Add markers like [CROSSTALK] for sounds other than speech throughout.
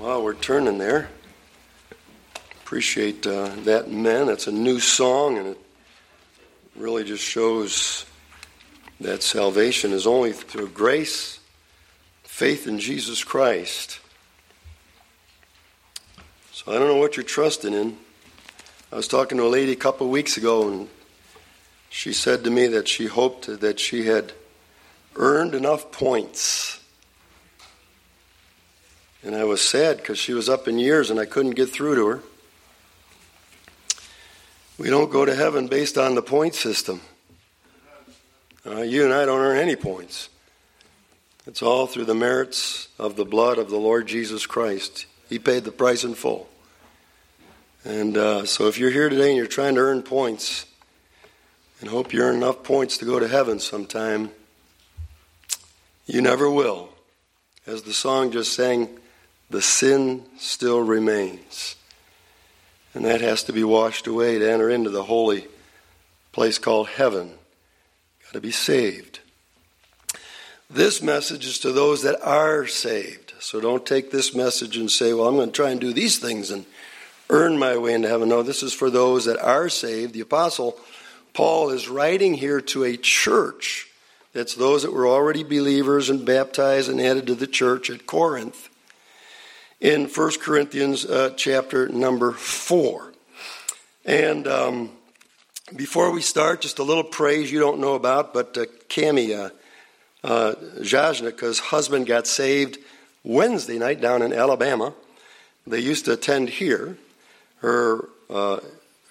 While we're turning there, appreciate uh, that man. It's a new song, and it really just shows that salvation is only through grace, faith in Jesus Christ. So I don't know what you're trusting in. I was talking to a lady a couple of weeks ago, and she said to me that she hoped that she had earned enough points and I was sad because she was up in years and I couldn't get through to her. We don't go to heaven based on the point system. Uh, you and I don't earn any points. It's all through the merits of the blood of the Lord Jesus Christ. He paid the price in full. And uh, so if you're here today and you're trying to earn points and hope you earn enough points to go to heaven sometime, you never will. As the song just sang, the sin still remains. And that has to be washed away to enter into the holy place called heaven. Got to be saved. This message is to those that are saved. So don't take this message and say, well, I'm going to try and do these things and earn my way into heaven. No, this is for those that are saved. The Apostle Paul is writing here to a church. That's those that were already believers and baptized and added to the church at Corinth in 1 Corinthians uh, chapter number 4. And um, before we start, just a little praise you don't know about, but uh, Cami uh, husband got saved Wednesday night down in Alabama. They used to attend here. Her, uh,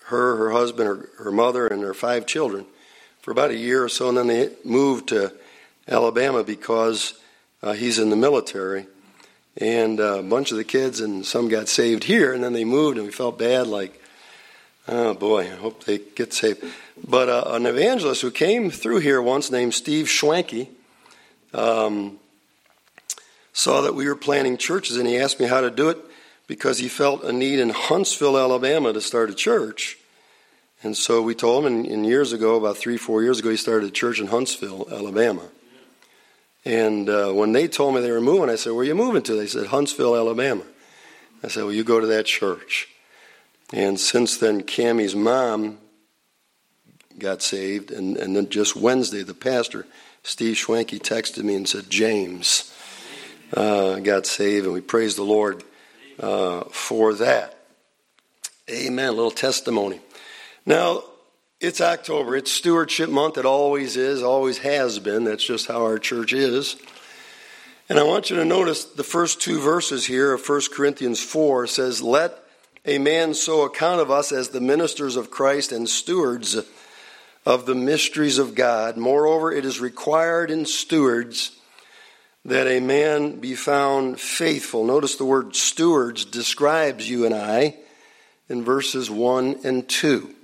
her, her husband, her, her mother, and her five children for about a year or so, and then they moved to Alabama because uh, he's in the military and uh, a bunch of the kids and some got saved here and then they moved and we felt bad like oh boy i hope they get saved. But uh, an evangelist who came through here once named steve schwanke um, saw that we were planning churches and he asked me how to do it because he felt a need in huntsville alabama to start a church. And so we told him and, and years ago about three four years ago he started a church in huntsville alabama and uh, when they told me they were moving, I said, Where are you moving to? They said, Huntsville, Alabama. I said, Well, you go to that church. And since then, Cammie's mom got saved. And, and then just Wednesday, the pastor, Steve Schwanke, texted me and said, James uh, got saved. And we praise the Lord uh, for that. Amen. A little testimony. Now, it's October. It's stewardship month. It always is, always has been. That's just how our church is. And I want you to notice the first two verses here of 1 Corinthians 4 says, Let a man so account of us as the ministers of Christ and stewards of the mysteries of God. Moreover, it is required in stewards that a man be found faithful. Notice the word stewards describes you and I in verses 1 and 2.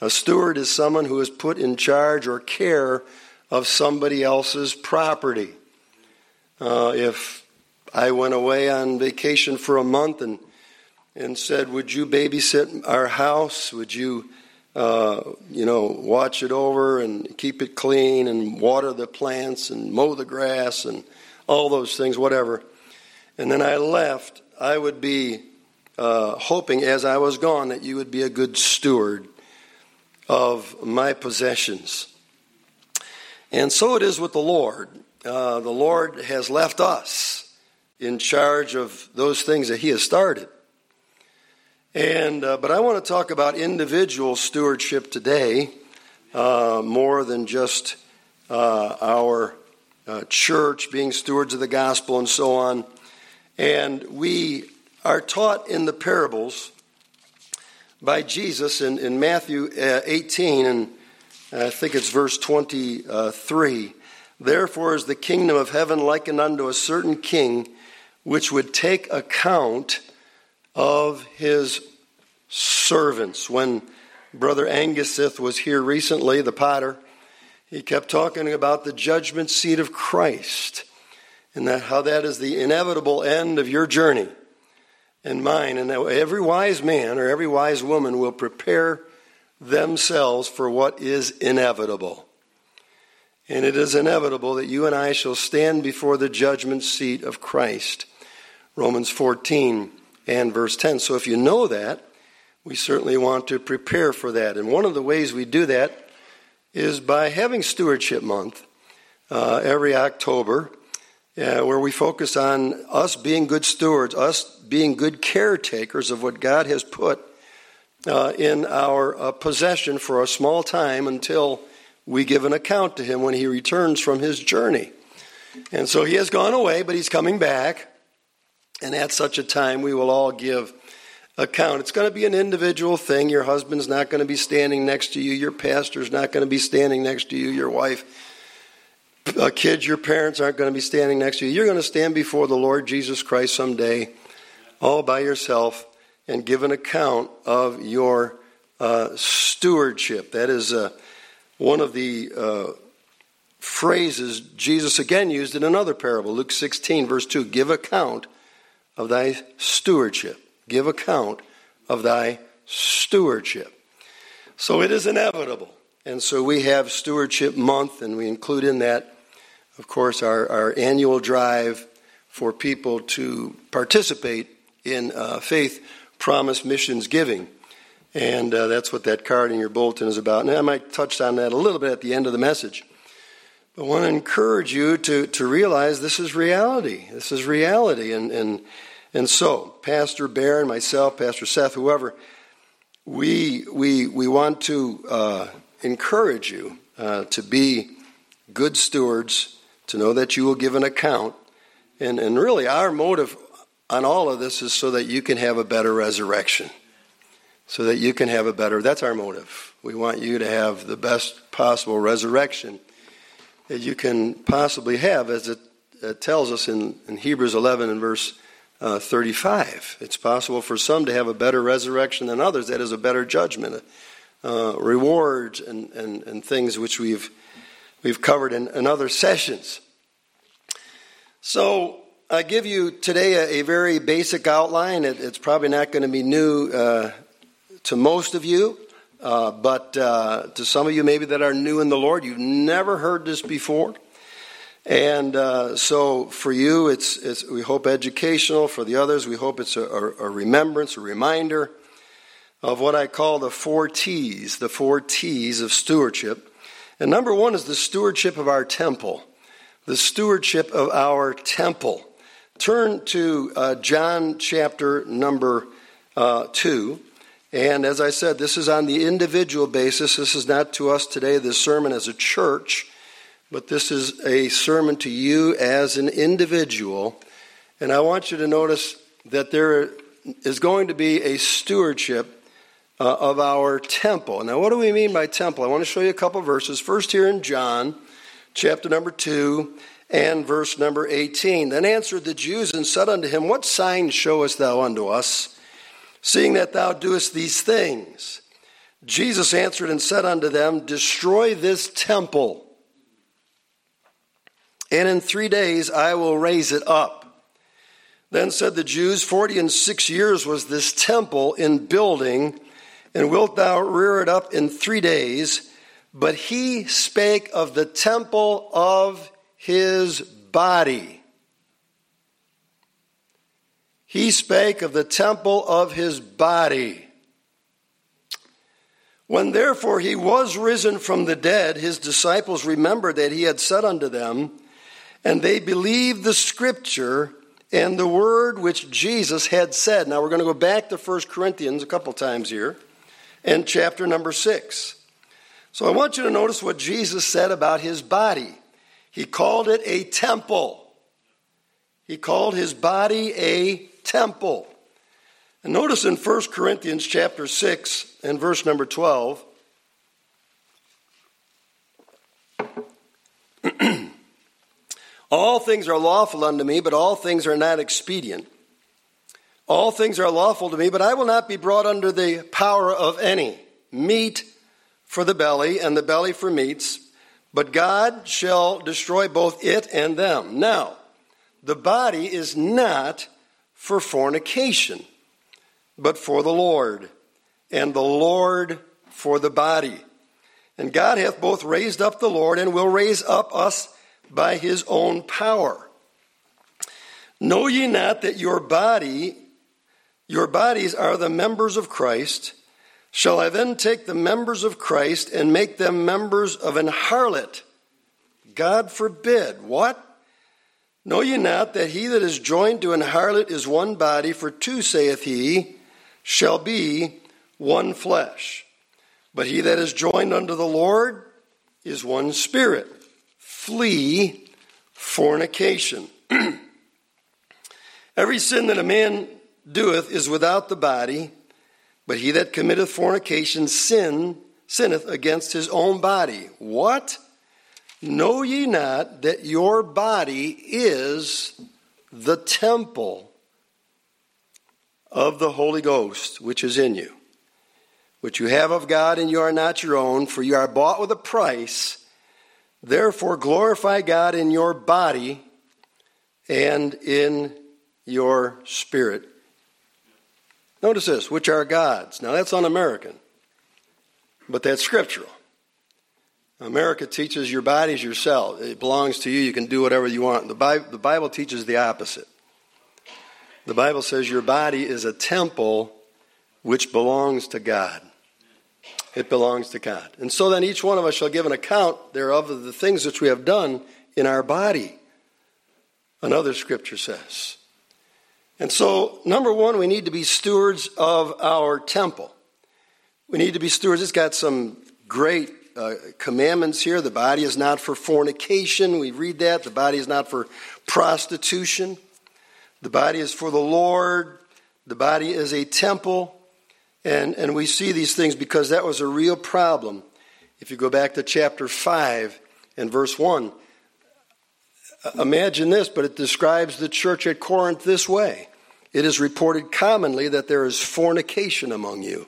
A steward is someone who is put in charge or care of somebody else's property. Uh, if I went away on vacation for a month and and said, "Would you babysit our house? Would you, uh, you know, watch it over and keep it clean and water the plants and mow the grass and all those things, whatever?" And then I left. I would be uh, hoping, as I was gone, that you would be a good steward of my possessions. And so it is with the Lord. Uh, the Lord has left us in charge of those things that He has started. And uh, but I want to talk about individual stewardship today, uh, more than just uh, our uh, church being stewards of the gospel and so on. And we are taught in the parables by Jesus in, in Matthew uh, 18, and I think it's verse 23. Therefore is the kingdom of heaven likened unto a certain king which would take account of his servants. When Brother Angusith was here recently, the potter, he kept talking about the judgment seat of Christ and that how that is the inevitable end of your journey and mine. And every wise man or every wise woman will prepare themselves for what is inevitable. And it is inevitable that you and I shall stand before the judgment seat of Christ. Romans 14 and verse 10. So if you know that, we certainly want to prepare for that. And one of the ways we do that is by having Stewardship Month uh, every October, where we focus on us being good stewards, us being good caretakers of what God has put uh, in our uh, possession for a small time until we give an account to Him when He returns from His journey. And so He has gone away, but He's coming back. And at such a time, we will all give account. It's going to be an individual thing. Your husband's not going to be standing next to you. Your pastor's not going to be standing next to you. Your wife, uh, kids, your parents aren't going to be standing next to you. You're going to stand before the Lord Jesus Christ someday, all by yourself, and give an account of your uh, stewardship. That is uh, one of the uh, phrases Jesus again used in another parable, Luke 16, verse 2 Give account of thy stewardship give account of thy stewardship. So it is inevitable. And so we have Stewardship Month, and we include in that, of course, our, our annual drive for people to participate in uh, faith promise missions giving. And uh, that's what that card in your bulletin is about. And I might touch on that a little bit at the end of the message. But I want to encourage you to, to realize this is reality. This is reality. And, and and so, Pastor and myself, Pastor Seth, whoever, we, we, we want to uh, encourage you uh, to be good stewards, to know that you will give an account. And, and really, our motive on all of this is so that you can have a better resurrection. So that you can have a better, that's our motive. We want you to have the best possible resurrection that you can possibly have, as it, it tells us in, in Hebrews 11 and verse uh, 35. It's possible for some to have a better resurrection than others. That is a better judgment. Uh, rewards and, and, and things which we've, we've covered in, in other sessions. So, I give you today a, a very basic outline. It, it's probably not going to be new uh, to most of you, uh, but uh, to some of you maybe that are new in the Lord, you've never heard this before. And uh, so for you, it's, it's, we hope educational. For the others, we hope it's a, a, remembrance, a reminder of what I call the four T's, the four T's of stewardship. And number one is the stewardship of our temple, the stewardship of our temple. Turn to uh, John chapter number uh, 2. And as I said, this is on the individual basis. This is not to us today, this sermon as a church but this is a sermon to you as an individual. And I want you to notice that there is going to be a stewardship uh, of our temple. Now, what do we mean by temple? I want to show you a couple verses. First, here in John, chapter number 2 and verse number 18. Then answered the Jews and said unto him, What sign showest thou unto us, seeing that thou doest these things? Jesus answered and said unto them, Destroy this temple and in three days I will raise it up. Then said the Jews, Forty and six years was this temple in building, and wilt thou rear it up in three days? But he spake of the temple of his body. He spake of the temple of his body. When therefore he was risen from the dead, his disciples remembered that he had said unto them, and they believed the scripture and the word which Jesus had said. Now we're going to go back to 1 Corinthians a couple times here and chapter number 6. So I want you to notice what Jesus said about his body. He called it a temple. He called his body a temple. And notice in 1 Corinthians chapter 6 and verse number 12, [CLEARS THROAT] All things are lawful unto me, but all things are not expedient. All things are lawful to me, but I will not be brought under the power of any. Meat for the belly, and the belly for meats, but God shall destroy both it and them. Now, the body is not for fornication, but for the Lord, and the Lord for the body. And God hath both raised up the Lord and will raise up us by his own power. Know ye not that your body, your bodies are the members of Christ? Shall I then take the members of Christ and make them members of an harlot? God forbid. What? Know ye not that he that is joined to an harlot is one body, for two, saith he, shall be one flesh. But he that is joined unto the Lord is one spirit. Flee fornication. [CLEARS THROAT] Every sin that a man doeth is without the body, but he that committeth fornication sin sinneth against his own body. What? Know ye not that your body is the temple of the Holy Ghost, which is in you, which you have of God, and you are not your own, for you are bought with a price. Therefore, glorify God in your body and in your spirit. Notice this, which are God's. Now, that's un American, but that's scriptural. America teaches your body's yourself. It belongs to you. You can do whatever you want. The Bible, the Bible teaches the opposite. The Bible says your body is a temple which belongs to God. It belongs to God. And so then each one of us shall give an account thereof of the things which we have done in our body. Another scripture says. And so, number one, we need to be stewards of our temple. We need to be stewards. It's got some great uh, commandments here. The body is not for fornication. We read that. The body is not for prostitution. The body is for the Lord. The body is a temple. And, and we see these things because that was a real problem. If you go back to chapter 5 and verse 1, imagine this, but it describes the church at Corinth this way It is reported commonly that there is fornication among you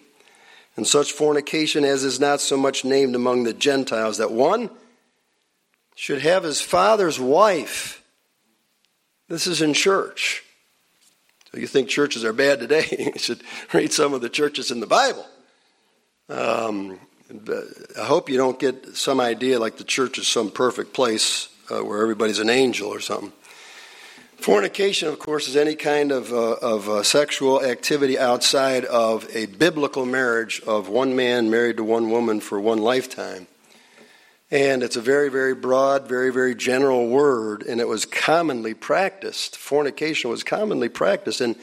and such fornication as is not so much named among the Gentiles, that one should have his father's wife. This is in church. So you think churches are bad today? [LAUGHS] you should read some of the churches in the Bible. Um, I hope you don't get some idea like the church is some perfect place uh, where everybody's an angel or something. Fornication, of course, is any kind of, uh, of uh, sexual activity outside of a biblical marriage of one man married to one woman for one lifetime. And it's a very, very broad, very, very general word, and it was commonly practiced. Fornication was commonly practiced. And,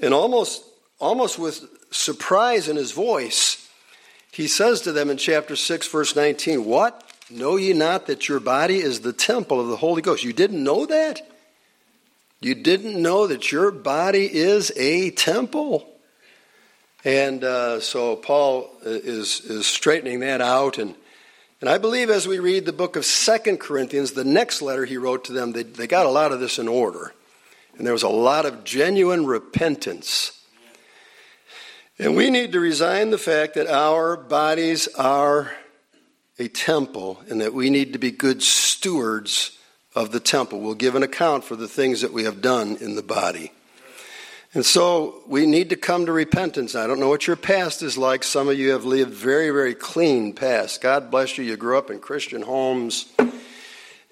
and almost, almost with surprise in his voice, he says to them in chapter 6, verse 19, What? Know ye not that your body is the temple of the Holy Ghost? You didn't know that? You didn't know that your body is a temple. And uh, so Paul is, is straightening that out. And, and I believe as we read the book of Second Corinthians, the next letter he wrote to them, they, they got a lot of this in order. And there was a lot of genuine repentance. And we need to resign the fact that our bodies are a temple and that we need to be good stewards of the temple. We'll give an account for the things that we have done in the body. And so we need to come to repentance. I don't know what your past is like. Some of you have lived very, very clean past. God bless you. You grew up in Christian homes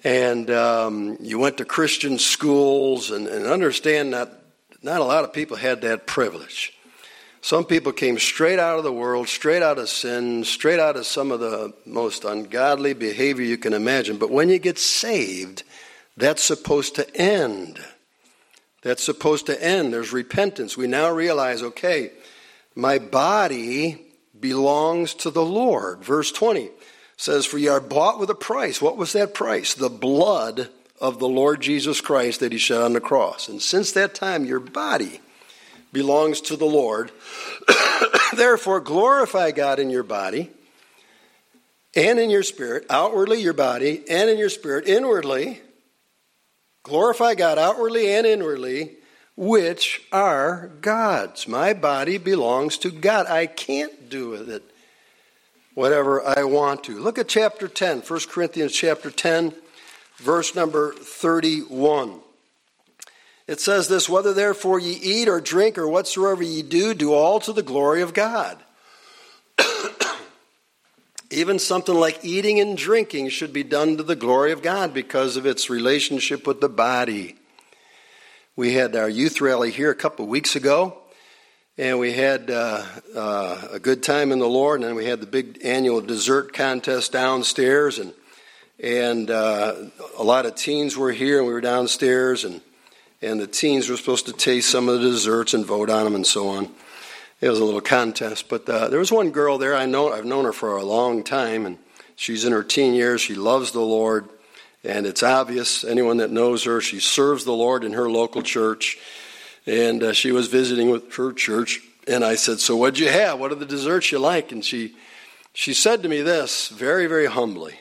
and um, you went to Christian schools and, and understand that not a lot of people had that privilege. Some people came straight out of the world, straight out of sin, straight out of some of the most ungodly behavior you can imagine. But when you get saved, that's supposed to end. That's supposed to end. There's repentance. We now realize okay, my body belongs to the Lord. Verse 20 says, For ye are bought with a price. What was that price? The blood of the Lord Jesus Christ that he shed on the cross. And since that time, your body belongs to the Lord. [COUGHS] Therefore, glorify God in your body and in your spirit, outwardly your body, and in your spirit, inwardly Glorify God outwardly and inwardly, which are God's. My body belongs to God. I can't do with it whatever I want to. Look at chapter 10, 1 Corinthians chapter 10, verse number 31. It says this Whether therefore ye eat or drink or whatsoever ye do, do all to the glory of God. [COUGHS] Even something like eating and drinking should be done to the glory of God because of its relationship with the body. We had our youth rally here a couple of weeks ago, and we had uh, uh, a good time in the Lord. And then we had the big annual dessert contest downstairs, and and uh, a lot of teens were here, and we were downstairs, and and the teens were supposed to taste some of the desserts and vote on them and so on. It was a little contest, but uh, there was one girl there. I know I've known her for a long time, and she's in her teen years. She loves the Lord, and it's obvious. Anyone that knows her, she serves the Lord in her local church, and uh, she was visiting with her church. And I said, "So what'd you have? What are the desserts you like?" And she she said to me this very very humbly.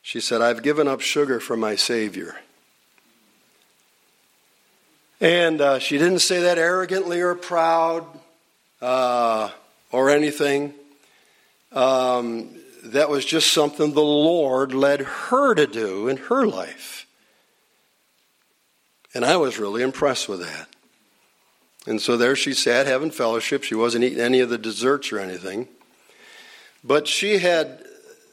She said, "I've given up sugar for my Savior." And uh, she didn't say that arrogantly or proud uh, or anything. Um, that was just something the Lord led her to do in her life. And I was really impressed with that. And so there she sat having fellowship. She wasn't eating any of the desserts or anything. But she had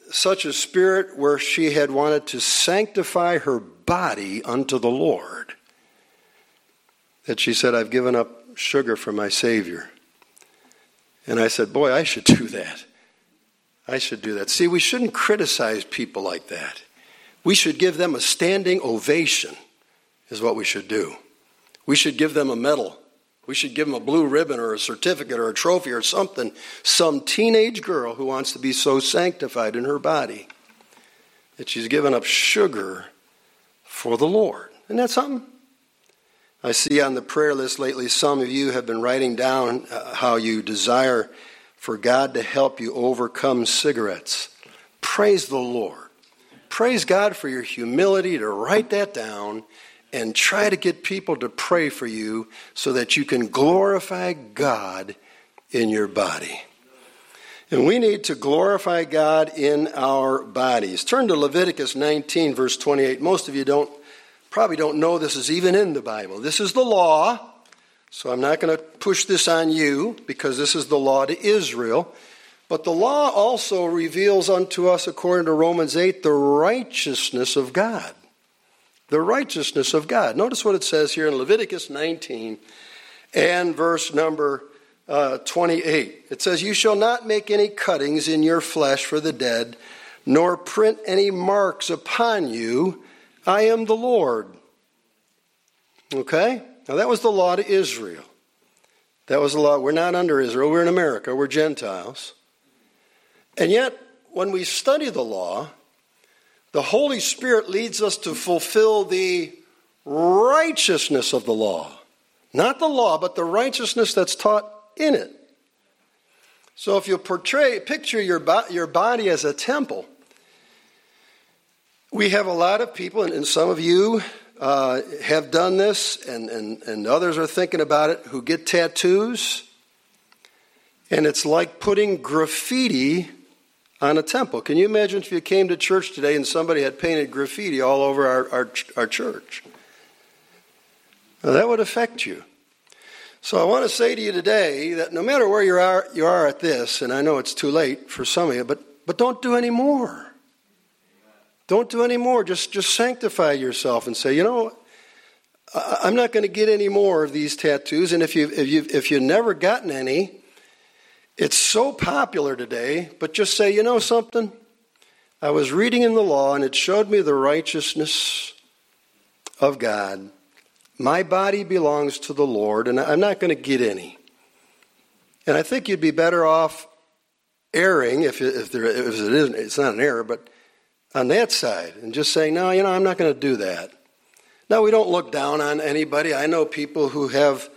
such a spirit where she had wanted to sanctify her body unto the Lord that she said, I've given up sugar for my Savior. And I said, Boy, I should [LAUGHS] do that. I should do that. See, we shouldn't criticize people like that. We should give them a standing ovation, is what we should do. We should give them a medal. We should give them a blue ribbon or a certificate or a trophy or something. Some teenage girl who wants to be so sanctified in her body that she's given up sugar for the Lord. Isn't that something? I see on the prayer list lately some of you have been writing down uh, how you desire for God to help you overcome cigarettes. Praise the Lord. Praise God for your humility to write that down and try to get people to pray for you so that you can glorify God in your body. And we need to glorify God in our bodies. Turn to Leviticus 19, verse 28. Most of you don't probably don't know this is even in the Bible. This is the law, so I'm not going to push this on you because this is the law to Israel. But the law also reveals unto us, according to Romans 8, the righteousness of God. The righteousness of God. Notice what it says here in Leviticus 19 and verse number uh, 28. It says, You shall not make any cuttings in your flesh for the dead, nor print any marks upon you I am the Lord. Okay? Now that was the law to Israel. That was the law. We're not under Israel. We're in America. We're Gentiles. And yet, when we study the law, the Holy Spirit leads us to fulfill the righteousness of the law. Not the law, but the righteousness that's taught in it. So if you portray, picture your, your body as a temple, we have a lot of people, and, some of you uh, have done this, and, and, and others are thinking about it, who get tattoos. And it's like putting graffiti on a temple. Can you imagine if you came to church today and somebody had painted graffiti all over our, our, our church? Now, that would affect you. So I want to say to you today that no matter where you are, you are at this, and I know it's too late for some of you, but, but don't do any more. Don't do any more. Just, just sanctify yourself and say, you know, I'm not going to get any more of these tattoos. And if, you, if, you, if you've never gotten any, it's so popular today, but just say, you know something? I was reading in the law and it showed me the righteousness of God. My body belongs to the Lord, and I'm not going to get any. And I think you'd be better off erring if, if, there, if it isn't, it's not an error, but on that side and just saying, no, you know, I'm not going to do that. Now, we don't look down on anybody. I know people who have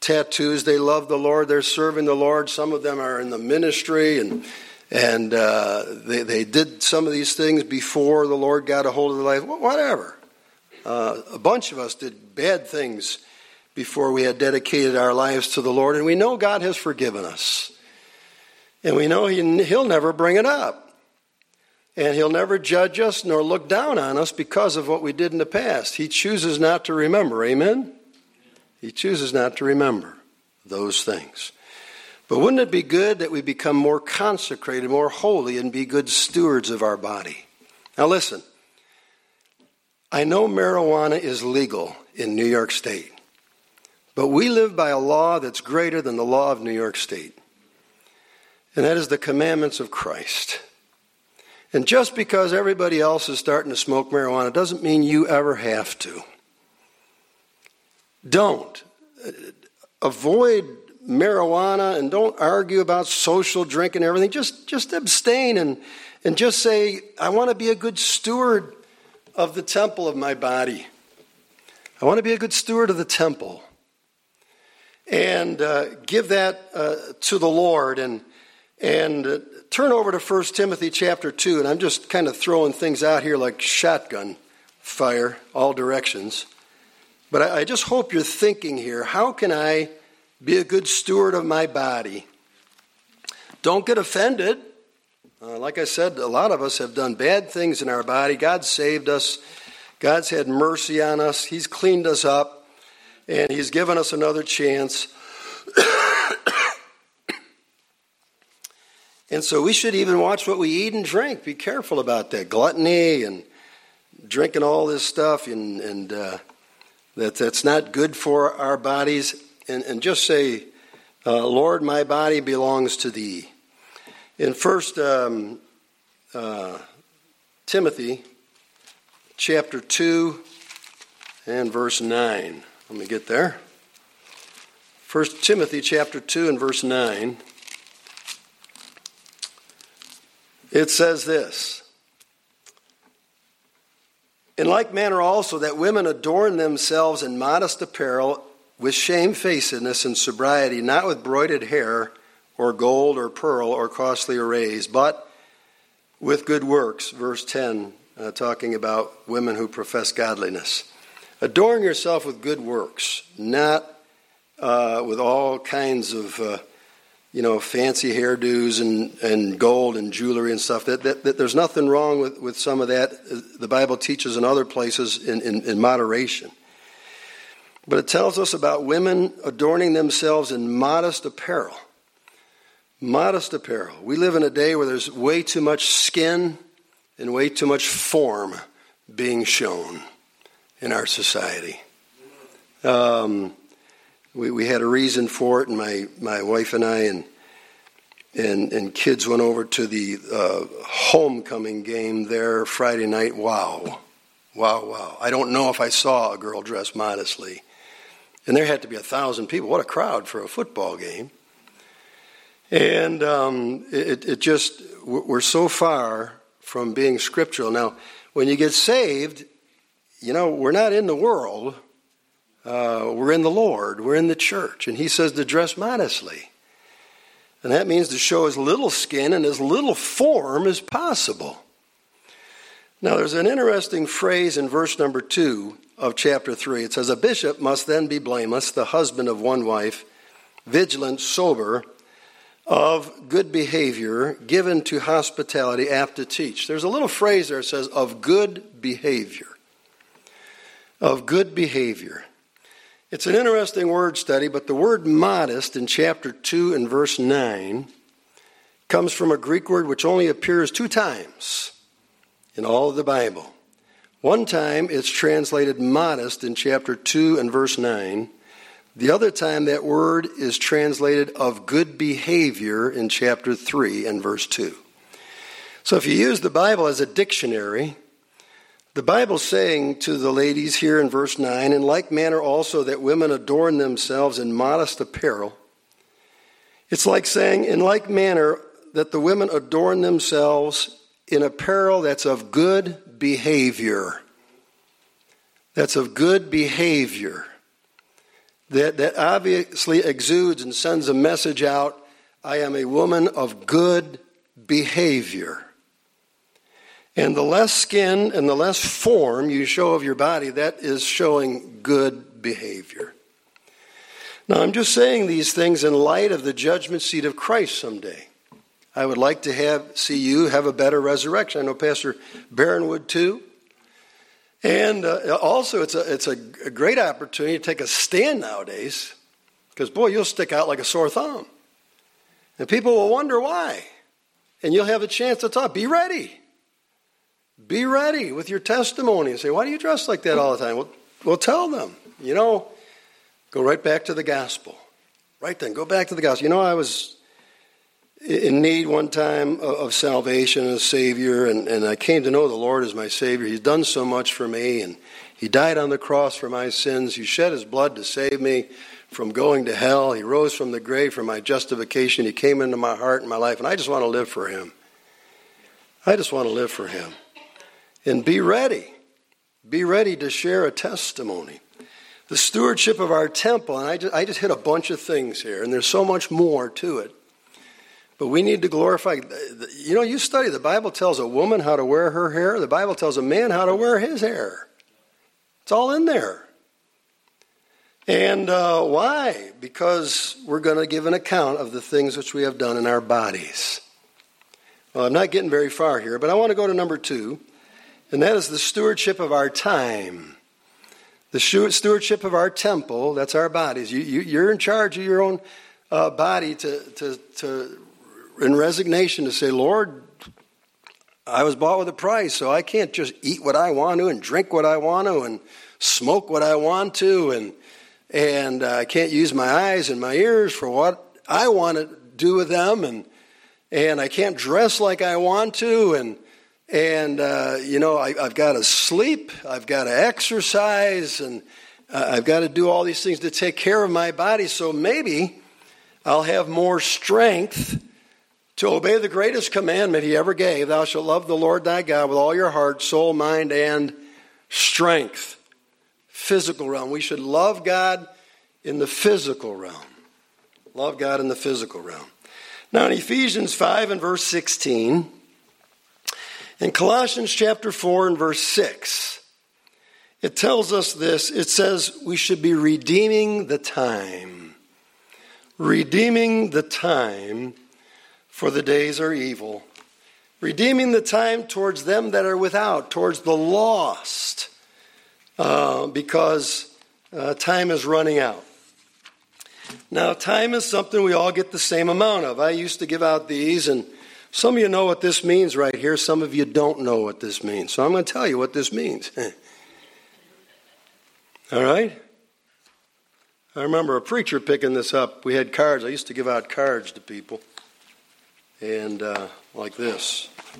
tattoos. They love the Lord. They're serving the Lord. Some of them are in the ministry and and uh, they, they did some of these things before the Lord got a hold of their life. Whatever. Uh, a bunch of us did bad things before we had dedicated our lives to the Lord, and we know God has forgiven us. And we know he, He'll never bring it up. And he'll never judge us nor look down on us because of what we did in the past. He chooses not to remember. Amen? He chooses not to remember those things. But wouldn't it be good that we become more consecrated, more holy, and be good stewards of our body? Now, listen. I know marijuana is legal in New York State. But we live by a law that's greater than the law of New York State. And that is the commandments of Christ. And just because everybody else is starting to smoke marijuana doesn't mean you ever have to. Don't. Avoid marijuana and don't argue about social drink and everything. Just, just abstain and, and just say, I want to be a good steward of the temple of my body. I want to be a good steward of the temple. And uh, give that uh, to the Lord and, and uh, turn over to 1 Timothy chapter 2. And I'm just kind of throwing things out here like shotgun fire, all directions. But I, I just hope you're thinking here how can I be a good steward of my body? Don't get offended. Uh, like I said, a lot of us have done bad things in our body. God saved us. God's had mercy on us. He's cleaned us up. And He's given us another chance. [COUGHS] and so we should even watch what we eat and drink. Be careful about that. Gluttony and drinking all this stuff and, and uh, that that's not good for our bodies, and, and just say, uh, Lord, my body belongs to thee. In First um, uh, Timothy chapter 2 and verse 9. Let me get there. First Timothy chapter 2 and verse 9. It says this in like manner also that women adorn themselves in modest apparel with shamefacedness and sobriety, not with broided hair or gold or pearl or costly arrays, but with good works. Verse 10, uh, talking about women who profess godliness. Adorn yourself with good works, not uh, with all kinds of uh, you know, fancy hairdos and, and gold and jewelry and stuff. That, that, that, there's nothing wrong with, with some of that. The Bible teaches in other places in, in, in moderation. But it tells us about women adorning themselves in modest apparel. Modest apparel. We live in a day where there's way too much skin and way too much form being shown in our society. Um, we, we had a reason for it, and my, my wife and I and and and kids went over to the uh, homecoming game there Friday night. Wow, wow, wow! I don't know if I saw a girl dressed modestly, and there had to be a thousand people. What a crowd for a football game! And um, it, it just we're so far from being scriptural now. When you get saved, you know we're not in the world uh, we're in the Lord, we're in the church, and He says to dress modestly. And that means to show as little skin and as little form as possible. Now, there's an interesting phrase in verse number two of chapter three. It says, A bishop must then be blameless, the husband of one wife, vigilant, sober, of good behavior, given to hospitality, apt to teach. There's a little phrase there that says, of good behavior. Of good behavior. It's an interesting word study, but the word modest in chapter 2 and verse 9 comes from a Greek word which only appears two times in all of the Bible. One time it's translated modest in chapter 2 and verse 9. The other time that word is translated of good behavior in chapter 3 and verse 2. So if you use the Bible as a dictionary, the Bible's saying to the ladies here in verse 9, in like manner also that women adorn themselves in modest apparel. It's like saying, in like manner, that the women adorn themselves in apparel that's of good behavior. That's of good behavior. That, that obviously exudes and sends a message out I am a woman of good behavior. And the less skin and the less form you show of your body, that is showing good behavior. Now, I'm just saying these things in light of the judgment seat of Christ someday. I would like to have see you have a better resurrection. I know Pastor Barron would too. And uh, also, it's a, it's a, a great opportunity to take a stand nowadays because, boy, you'll stick out like a sore thumb. And people will wonder why. And you'll have a chance to talk. Be ready. Be ready with your testimony and say, Why do you dress like that all the time? Well, well tell them. You know, Go right back to the gospel. Right then, go back to the gospel. You know, I was in need one time of salvation and a Savior, and, and I came to know the Lord as my Savior. He's done so much for me, and He died on the cross for my sins. He shed His blood to save me from going to hell. He rose from the grave for my justification. He came into my heart and my life, and I just want to live for Him. I just want to live for Him. And be ready. Be ready to share a testimony. The stewardship of our temple, and I just, I just hit a bunch of things here, and there's so much more to it. But we need to glorify. You know, you study, the Bible tells a woman how to wear her hair, the Bible tells a man how to wear his hair. It's all in there. And uh, why? Because we're going to give an account of the things which we have done in our bodies. Well, I'm not getting very far here, but I want to go to number two, and that is the stewardship of our time. The stewardship of our temple, that's our bodies. You, you, are in charge of your own uh, body to, to, to in resignation to say, Lord, I was bought with a price, so I can't just eat what I want to and drink what I want to and smoke what I want to and and uh, I can't use my eyes and my ears for what I want to do with them and and I can't dress like I want to and and uh, you know I, have got to sleep, I've got to exercise, and uh, I've got to do all these things to take care of my body. So maybe I'll have more strength to obey the greatest commandment he ever gave thou shalt love the Lord thy God with all your heart, soul, mind, and strength. Physical realm. We should love God in the physical realm. Love God in the physical realm. Now, in Ephesians 5 and verse 16, in Colossians chapter 4 and verse 6, it tells us this. It says we should be redeeming the time. Redeeming the time for the days are evil. Redeeming the time towards them that are without, towards the lost, uh, because uh, time is running out. Now, time is something we all get the same amount of. I used to give out these, and some of you know what this means right here. Some of you don't know what this means. So I'm going to tell you what this means. [LAUGHS] all right? I remember a preacher picking this up. We had cards. I used to give out cards to people and uh, like this. I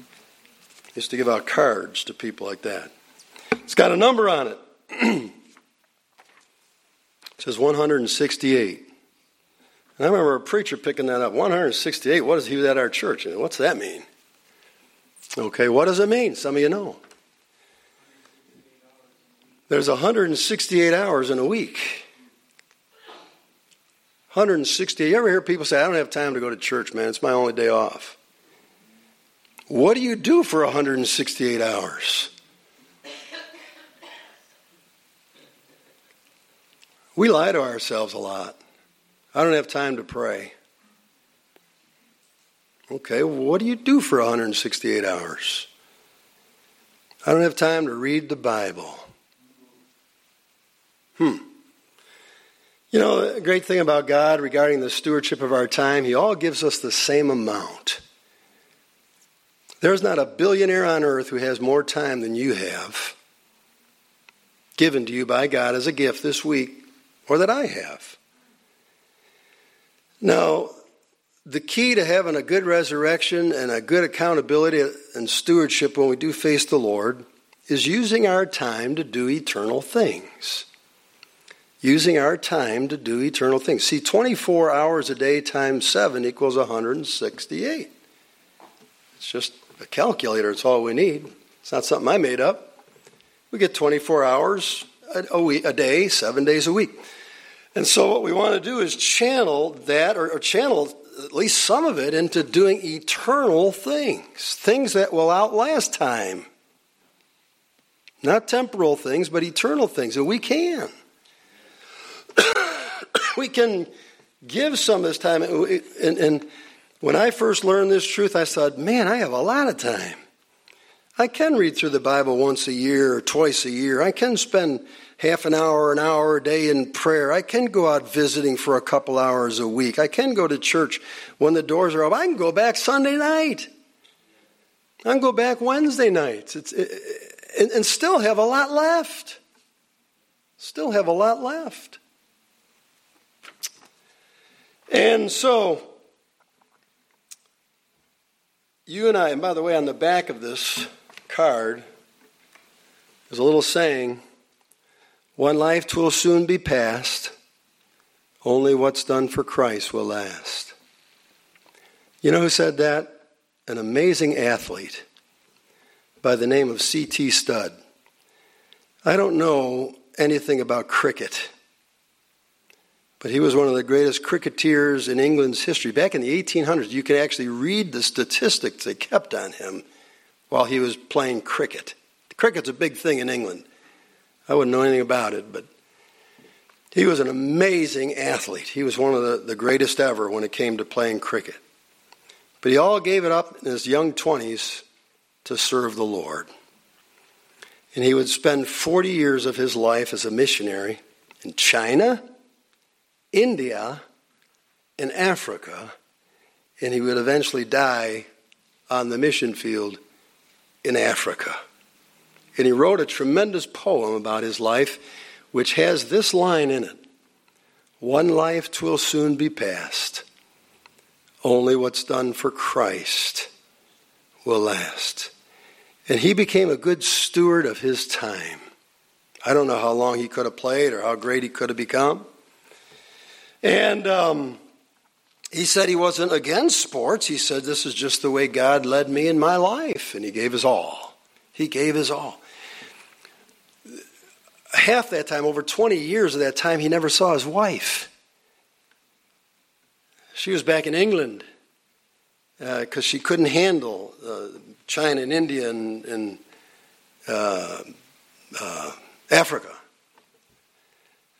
used to give out cards to people like that. It's got a number on it. [CLEARS THROAT] it says 168. And I remember a preacher picking that up. 168. What is he at our church? What's that mean? Okay, what does it mean? Some of you know. There's 168 hours in a week. 160. You ever hear people say, I don't have time to go to church, man. It's my only day off. What do you do for 168 hours? We lie to ourselves a lot. I don't have time to pray. Okay, what do you do for 168 hours? I don't have time to read the Bible. Hmm. You know, the great thing about God regarding the stewardship of our time, He all gives us the same amount. There's not a billionaire on earth who has more time than you have given to you by God as a gift this week, or that I have. Now, the key to having a good resurrection and a good accountability and stewardship when we do face the Lord is using our time to do eternal things using our time to do eternal things. See, 24 hours a day times 7 equals 168. It's just a calculator, it's all we need. It's not something I made up. We get 24 hours a, week, a day, seven days a week. And so, what we want to do is channel that, or, or channel at least some of it, into doing eternal things, things that will outlast time. Not temporal things, but eternal things. And we can. [COUGHS] we can give some of this time. And, and, when I first learned this truth, I thought, man, I have a lot of time. I can read through the Bible once a year or twice a year. I can spend half an hour, an hour a day in prayer. I can go out visiting for a couple hours a week. I can go to church when the doors are open. I can go back Sunday night. I can go back Wednesday nights. It's, it, and, and still have a lot left. Still have a lot left. And so, you and I, and by the way, on the back of this card, there's a little saying One life will soon be past, only what's done for Christ will last. You know who said that? An amazing athlete by the name of C.T. Studd. I don't know anything about cricket, but he was one of the greatest cricketers in England's history. Back in the 1800s, you could actually read the statistics they kept on him while he was playing cricket. Cricket's a big thing in England. I wouldn't know anything about it, but he was an amazing athlete. He was one of the, the greatest ever when it came to playing cricket. But he all gave it up in his young 20s to serve the Lord. And he would spend 40 years of his life as a missionary in China, India, and Africa. And he would eventually die on the mission field in Africa. And he wrote a tremendous poem about his life, which has this line in it One life twill soon be past. Only what's done for Christ will last. And he became a good steward of his time. I don't know how long he could have played or how great he could have become. And um, he said he wasn't against sports. He said, This is just the way God led me in my life. And he gave his all. He gave his all. Half that time, over 20 years of that time, he never saw his wife. She was back in England because uh, she couldn't handle uh, China and India and, and uh, uh, Africa.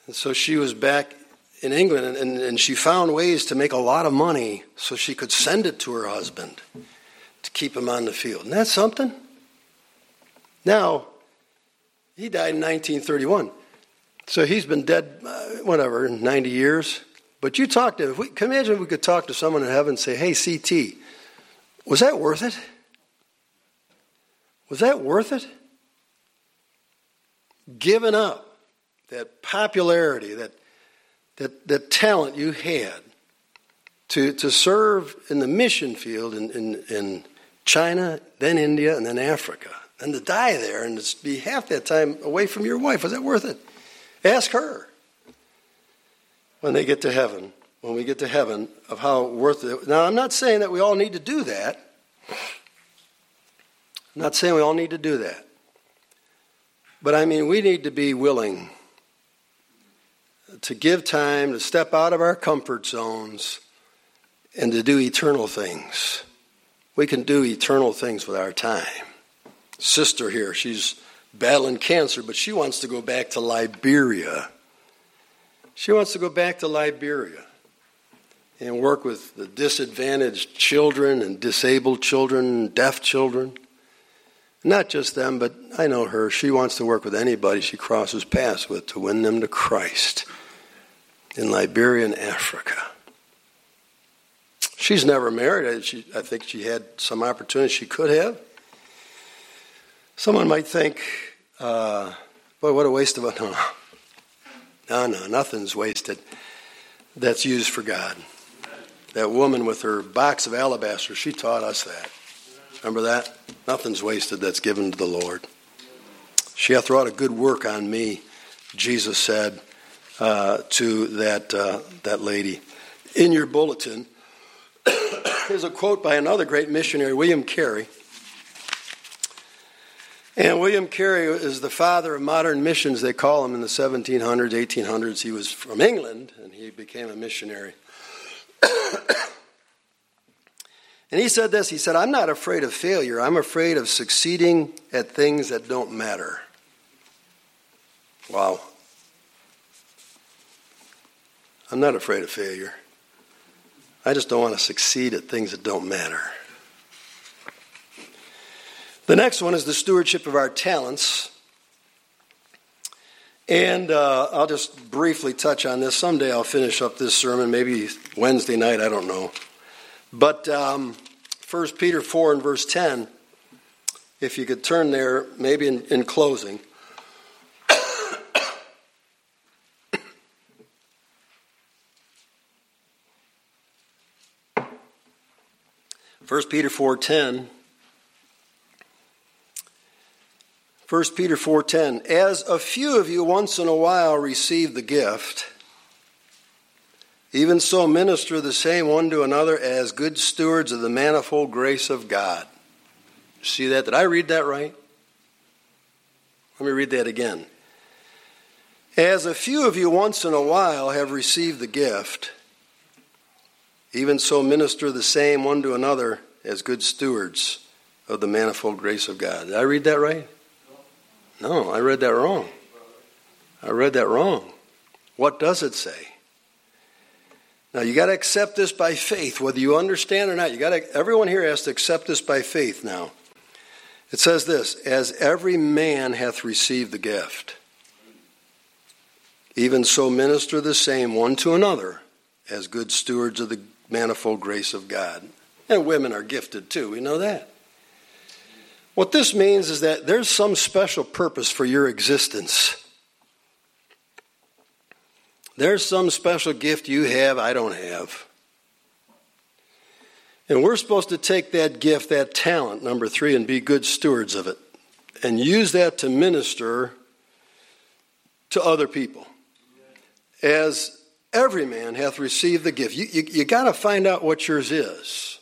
And so she was back in England and, and, and she found ways to make a lot of money so she could send it to her husband to keep him on the field. Isn't that something? Now, he died in 1931. So he's been dead, uh, whatever, 90 years. But you talk to him. If we, can imagine if we could talk to someone in heaven and say, hey, CT, was that worth it? Was that worth it? Giving up that popularity, that, that, that talent you had to, to serve in the mission field in, in, in China, then India, and then Africa, and to die there and to be half that time away from your wife, was that worth it? Ask her when they get to heaven, when we get to heaven, of how worth it. Now, I'm not saying that we all need to do that. I'm not saying we all need to do that. But I mean, we need to be willing to give time to step out of our comfort zones and to do eternal things. We can do eternal things with our time. Sister here, she's battling cancer, but she wants to go back to Liberia. She wants to go back to Liberia and work with the disadvantaged children and disabled children, deaf children. Not just them, but I know her. She wants to work with anybody she crosses paths with to win them to Christ in Liberia and Africa. She's never married. She, I think she had some opportunity she could have. Someone might think, uh, boy, what a waste of a. [LAUGHS] No, no, no, nothing's wasted that's used for God. That woman with her box of alabaster, she taught us that. Remember that? Nothing's wasted that's given to the Lord. She hath wrought a good work on me, Jesus said uh, to that, uh, that lady. In your bulletin [COUGHS] is a quote by another great missionary, William Carey. And William Carey is the father of modern missions, they call him in the 1700s, 1800s. He was from England and he became a missionary. [COUGHS] And he said this He said, I'm not afraid of failure, I'm afraid of succeeding at things that don't matter. Wow. I'm not afraid of failure. I just don't want to succeed at things that don't matter. The next one is the stewardship of our talents. And uh, I'll just briefly touch on this. Someday I'll finish up this sermon, maybe Wednesday night, I don't know. But um, 1 Peter 4 and verse 10, if you could turn there, maybe in, in closing. [COUGHS] 1 Peter 4:10 1 Peter 4:10 As a few of you once in a while receive the gift even so minister the same one to another as good stewards of the manifold grace of God. See that? Did I read that right? Let me read that again. As a few of you once in a while have received the gift, even so minister the same one to another as good stewards of the manifold grace of God. Did I read that right? No, I read that wrong. I read that wrong. What does it say? Now you got to accept this by faith, whether you understand or not. You got to. Everyone here has to accept this by faith. Now, it says this: "As every man hath received the gift, even so minister the same one to another, as good stewards of the manifold grace of God." And women are gifted too. We know that. What this means is that there's some special purpose for your existence. There's some special gift you have I don't have. And we're supposed to take that gift, that talent, number three, and be good stewards of it and use that to minister to other people. As every man hath received the gift. You, you, you got to find out what yours is.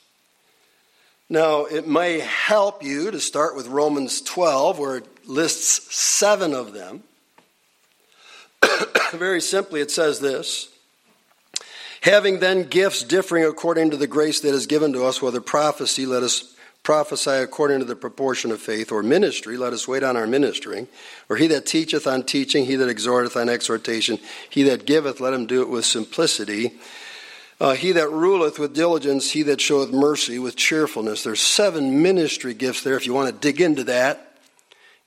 Now, it may help you to start with Romans 12, where it lists seven of them. [COUGHS] Very simply, it says this Having then gifts differing according to the grace that is given to us, whether prophecy, let us prophesy according to the proportion of faith, or ministry, let us wait on our ministering, or he that teacheth on teaching, he that exhorteth on exhortation, he that giveth, let him do it with simplicity. Uh, he that ruleth with diligence, he that showeth mercy with cheerfulness. There's seven ministry gifts there if you want to dig into that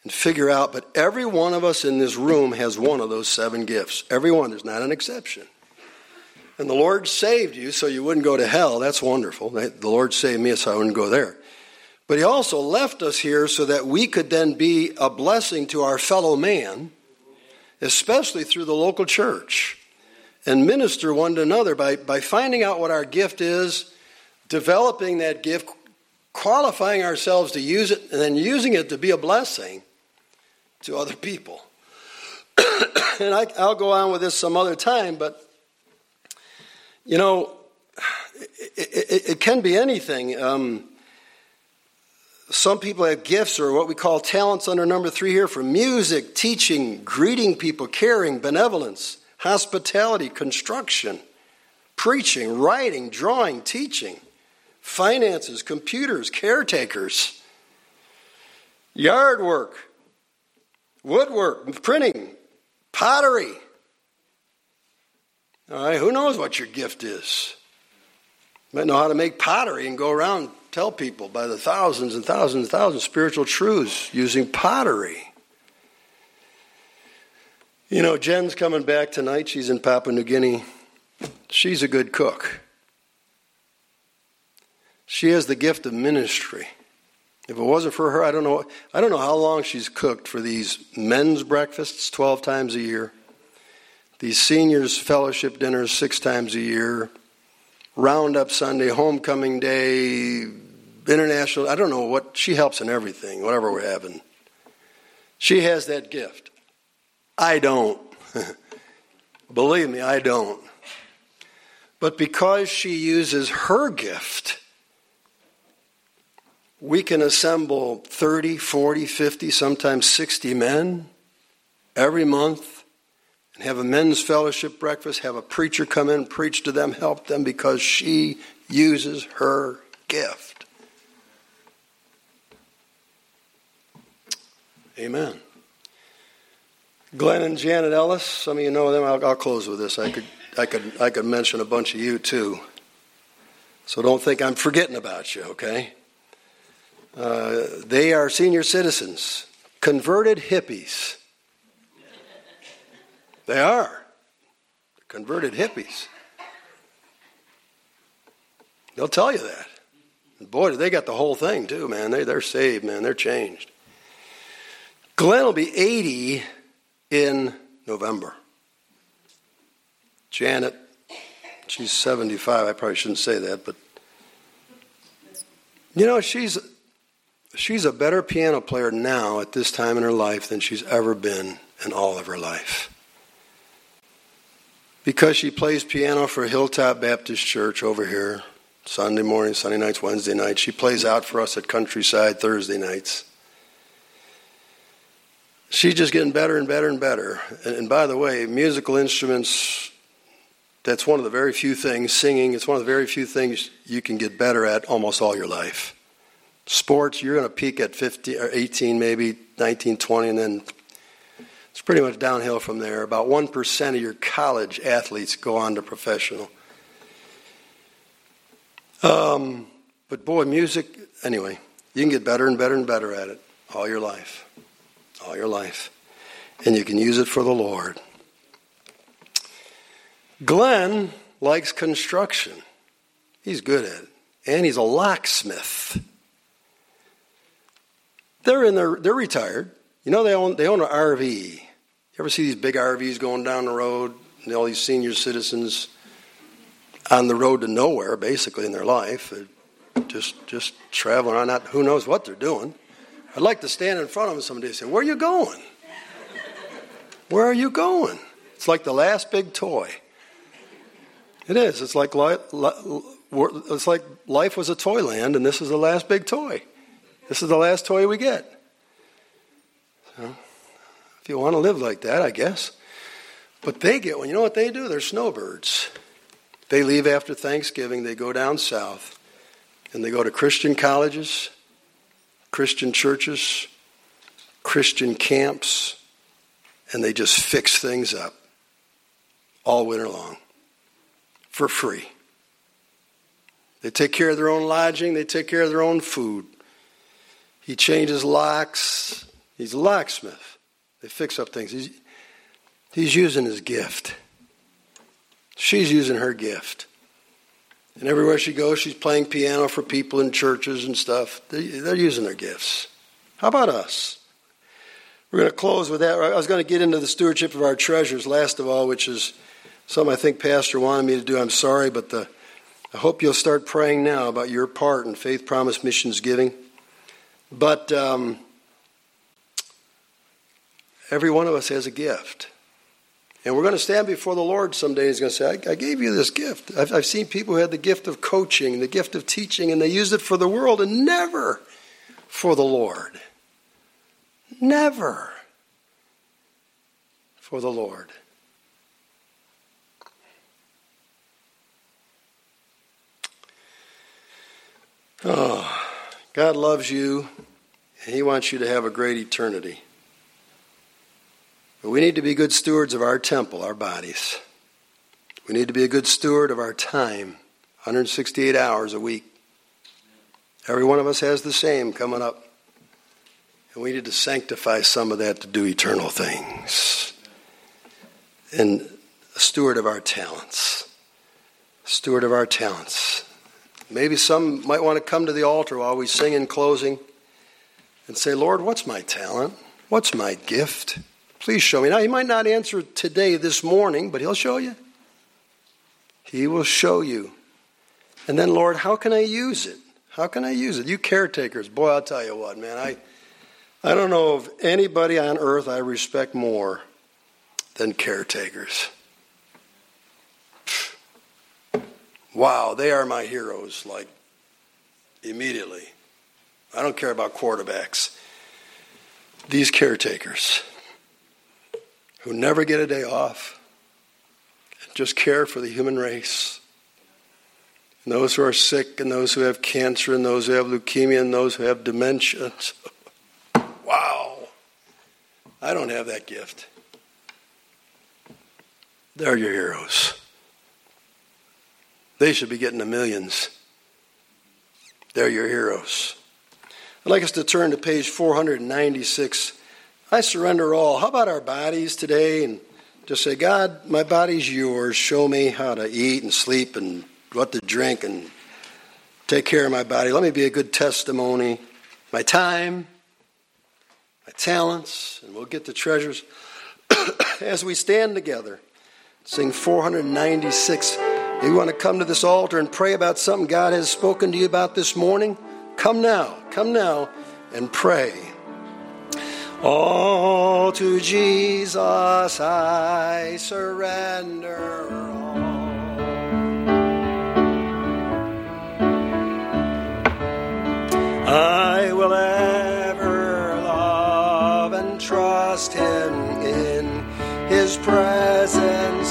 and figure out, but every one of us in this room has one of those seven gifts. Every one, there's not an exception. And the Lord saved you so you wouldn't go to hell. That's wonderful. The Lord saved me so I wouldn't go there. But He also left us here so that we could then be a blessing to our fellow man, especially through the local church, and minister one to another by, by finding out what our gift is, developing that gift, qualifying ourselves to use it, and then using it to be a blessing to other people. [COUGHS] and I, will go on with this some other time, but you know, it, it, it can be anything. Um, some people have gifts or what we call talents under number three here for music, teaching, greeting people, caring, benevolence, hospitality, construction, preaching, writing, drawing, teaching, finances, computers, caretakers, yard work, woodwork, printing, pottery. All right, who knows what your gift is? You might know how to make pottery and go around and tell people by the thousands and thousands and thousands spiritual truths using pottery. You know, Jen's coming back tonight. She's in Papua New Guinea. She's a good cook. She has the gift of ministry. If it wasn't for her, I don't know. I don't know how long she's cooked for these men's breakfasts twelve times a year, these seniors fellowship dinners six times a year, Roundup Sunday, Homecoming Day, International. I don't know what she helps in everything, whatever we're having. She has that gift. I don't. [LAUGHS] Believe me, I don't. But because she uses her gift we can assemble 30, 40, 50, sometimes 60 men every month and have a men's fellowship breakfast, have a preacher come in, preach to them, help them because she uses her gift. Amen. Glenn and Janet Ellis, some of you know them. I'll, I'll close with this. I could, I could, I could mention a bunch of you too. So don't think I'm forgetting about you, okay? Uh, they are senior citizens, converted hippies. They are converted hippies. They'll tell you that. Boy, they got the whole thing too, man. They, they're saved, man. They're changed. Glenn will be 80 in November. Janet, she's 75. I probably shouldn't say that, but You know, she's she's a better piano player now at this time in her life than she's ever been in all of her life. Because she plays piano for Hilltop Baptist Church over here, Sunday morning, Sunday nights, Wednesday nights. She plays out for us at Countryside Thursday nights. She's just getting better and better and better. And, and by the way, musical instruments, that's one of the very few things, singing, it's one of the very few things you can get better at almost all your life. Sports, you're going to peak at 50 or 18, maybe 19, 20, and then it's pretty much downhill from there. About 1% of your college athletes go on to professional. Um, but boy, music, anyway, you can get better and better and better at it all your life. All your life. And you can use it for the Lord. Glenn likes construction. He's good at it. And he's a locksmith. They're in their, they're retired. You know they own they own an RV. You ever see these big RVs going down the road? And all these senior citizens on the road to nowhere, basically in their life, uh, just just traveling on. Not who knows what they're doing. I'd like to stand in front of them someday and say, "Where are you going? Where are you going?" It's like the last big toy. It is. It's like li- li- it's like life was a toy land, and this is the last big toy. This is the last toy we get. So, if you want to live like that, I guess. But they get one. You know what they do? They're snowbirds. They leave after Thanksgiving, they go down south, and they go to Christian colleges, Christian churches, Christian camps, and they just fix things up all winter long for free. They take care of their own lodging, they take care of their own food. He changes locks. He's a locksmith. They fix up things. He's, he's using his gift. She's using her gift. And everywhere she goes, she's playing piano for people in churches and stuff. They're using their gifts. How about us? We're going to close with that. I was going to get into the stewardship of our treasures last of all, which is something I think Pastor wanted me to do. I'm sorry, but the, I hope you'll start praying now about your part in Faith Promise Missions giving. But um, Every one of us has a gift. And we're going to stand before the Lord someday. He's going to say, I, I gave you this gift. I've, I've seen people who had the gift of coaching, the gift of teaching, and they used it for the world and never for the Lord. Never for the Lord. Oh, God loves you, and He wants you to have a great eternity. But we need to be good stewards of our temple, our bodies. We need to be a good steward of our time 168 hours a week. Every one of us has the same coming up. And we need to sanctify some of that to do eternal things. And a steward of our talents. Steward of our talents. Maybe some might want to come to the altar while we sing in closing and say, Lord, what's my talent? What's my gift? Please show me. Now, he might not answer today, this morning, but he'll show you. He will show you. And then, Lord, how can I use it? How can I use it? You caretakers, boy, I'll tell you what, man. I, I don't know of anybody on earth I respect more than caretakers. Wow, they are my heroes, like immediately. I don't care about quarterbacks. These caretakers who never get a day off and just care for the human race. And those who are sick, and those who have cancer, and those who have leukemia, and those who have dementia. [LAUGHS] wow. I don't have that gift. They're your heroes. They should be getting the millions. They're your heroes. I'd like us to turn to page 496 I surrender all. How about our bodies today? And just say, God, my body's yours. Show me how to eat and sleep and what to drink and take care of my body. Let me be a good testimony. My time, my talents, and we'll get the treasures. [COUGHS] As we stand together, sing 496. If you want to come to this altar and pray about something God has spoken to you about this morning, Come now, come now and pray. All to Jesus I surrender. I will ever love and trust Him in His presence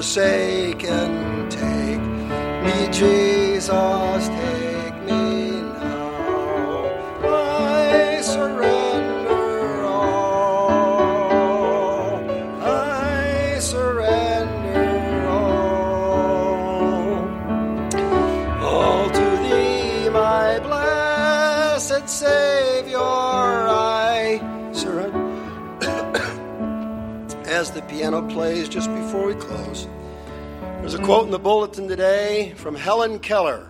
forsaken, take me, Jesus, close, there's a quote in the bulletin today from Helen Keller.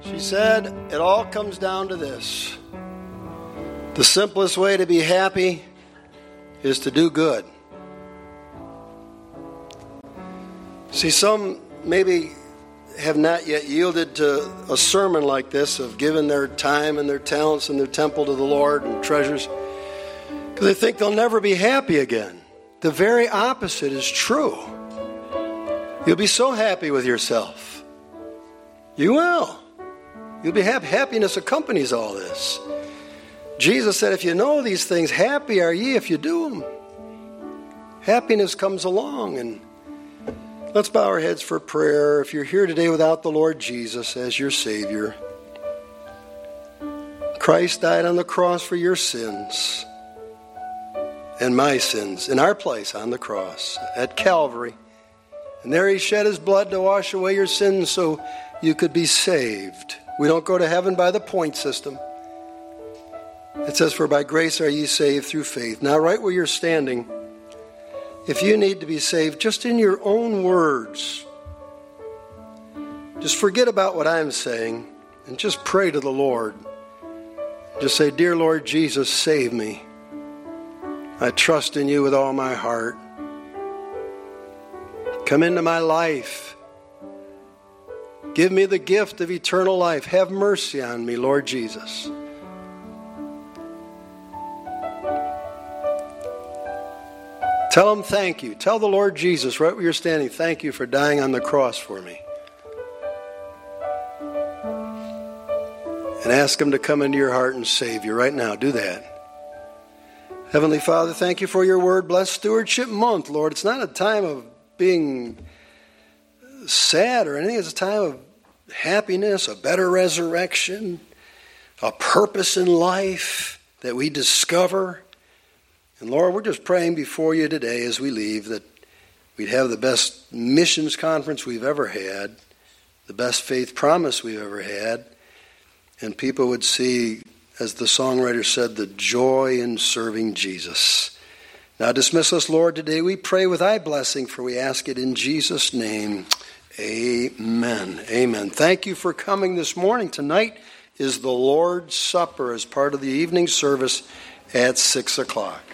She said, It all comes down to this. The simplest way to be happy is to do good. See, some maybe have not yet yielded to a sermon like this of giving their time and their talents and their temple to the Lord and treasures because they think they'll never be happy again. The very opposite is true. You'll be so happy with yourself. You will. You'll be happy. Happiness accompanies all this. Jesus said, If you know these things, happy are ye if you do them. Happiness comes along. And let's bow our heads for prayer. If you're here today without the Lord Jesus as your Savior, Christ died on the cross for your sins and my sins in our place on the cross at Calvary. And there he shed his blood to wash away your sins so you could be saved. We don't go to heaven by the point system. It says, For by grace are ye saved through faith. Now, right where you're standing, if you need to be saved, just in your own words, just forget about what I'm saying and just pray to the Lord. Just say, Dear Lord Jesus, save me. I trust in you with all my heart. Come into my life. Give me the gift of eternal life. Have mercy on me, Lord Jesus. Tell him thank you. Tell the Lord Jesus right where you're standing, thank you for dying on the cross for me. And ask him to come into your heart and save you right now. Do that. Heavenly Father, thank you for your word. Bless Stewardship Month, Lord. It's not a time of being sad or anything, it's a time of happiness, a better resurrection, a purpose in life that we discover. And Lord, we're just praying before you today as we leave that we'd have the best missions conference we've ever had, the best faith promise we've ever had, and people would see, as the songwriter said, the joy in serving Jesus. Now dismiss us, Lord, today. We pray with thy blessing, for we ask it in Jesus' name. Amen. Amen. Thank you for coming this morning. Tonight is the Lord's Supper as part of the evening service at 6 o'clock.